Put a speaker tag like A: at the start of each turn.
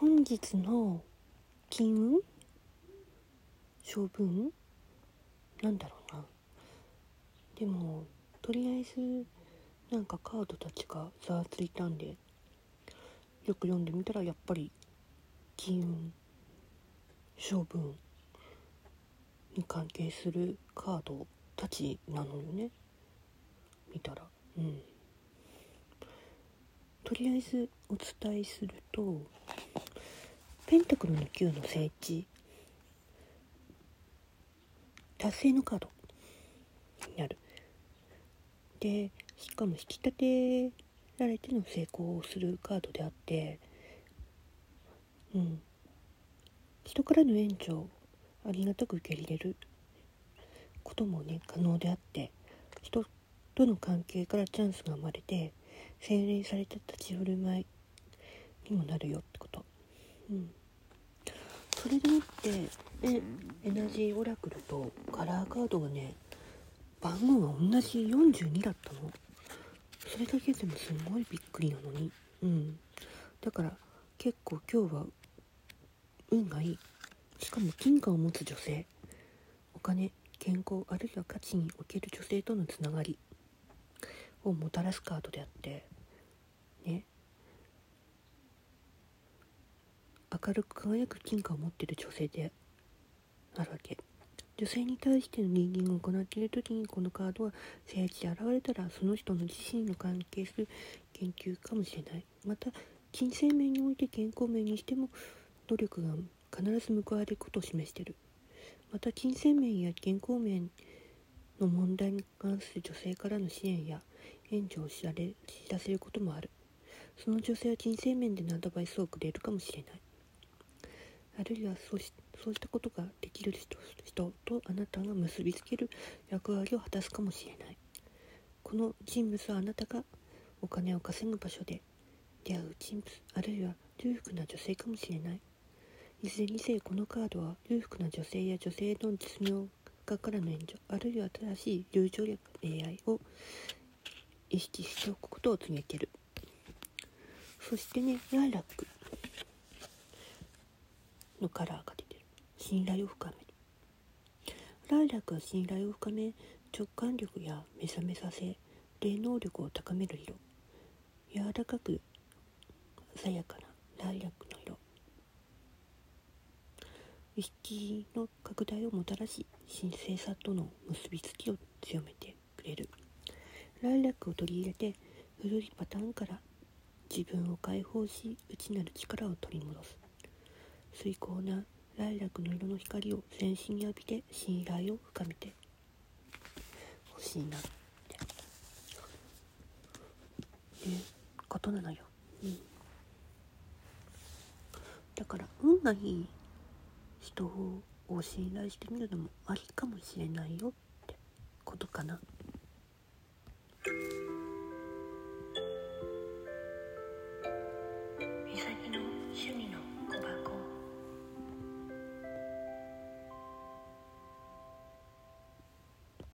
A: 本日の金運性分なんだろうな。でもとりあえずなんかカードたちがざわついたんでよく読んでみたらやっぱり金運性分に関係するカードたちなのよね見たらうんとりあえずお伝えするとペンタクルの9の聖地。達成のカードになる。でしかも引き立てられての成功をするカードであってうん。人からの援助をありがたく受け入れる。こともね可能であって人との関係からチャンスが生まれて洗練された立ち振る舞いにもなるよってこと。うん。それでもってねエナジーオラクルとカラーカードがね番号が同じ42だったの。それだけでもすごいびっくりなのに。うん。だから結構今日は運がいい。しかも金貨を持つ女性。お金健康あるいは価値における女性とのつながりをもたらすカードであってね明るく輝く金貨を持っている女性であるわけ。女性に対してのリーディングを行っている時にこのカードは聖地で現れたらその人の自身の関係する研究かもしれない。また金銭面において健康面にしても努力が必ず報われることを示している。また金銭面や健康面の問題に関する女性からの支援や援助を知られ知らせることもある。その女性は金銭面でのアドバイスをくれるかもしれない。あるいはそうしそうしたことができる人人とあなたが結びつける役割を果たすかもしれない。この人物はあなたがお金を稼ぐ場所で出会う人物あるいは裕福な女性かもしれない。いずれにせよこのカードは裕福な女性や女性の実業家からの援助あるいは新しい友情や恋愛を意識しておくことを告げてる。そしてねライラック。のカラーが出てる。信頼を深める。ライラックは信頼を深め直感力や目覚めさせ霊能力を高める色。柔らかく鮮やかなライラックの色。意識の拡大をもたらし神聖さとの結びつきを強めてくれる。ライラックを取り入れて古いパターンから自分を解放し内なる力を取り戻す。水高なライラックの色の光を全身に浴びて信頼を深めてほしいなって。いう。ことなのよ、うん、だから運がいい人を信頼してみるのもありかもしれないよってことかな。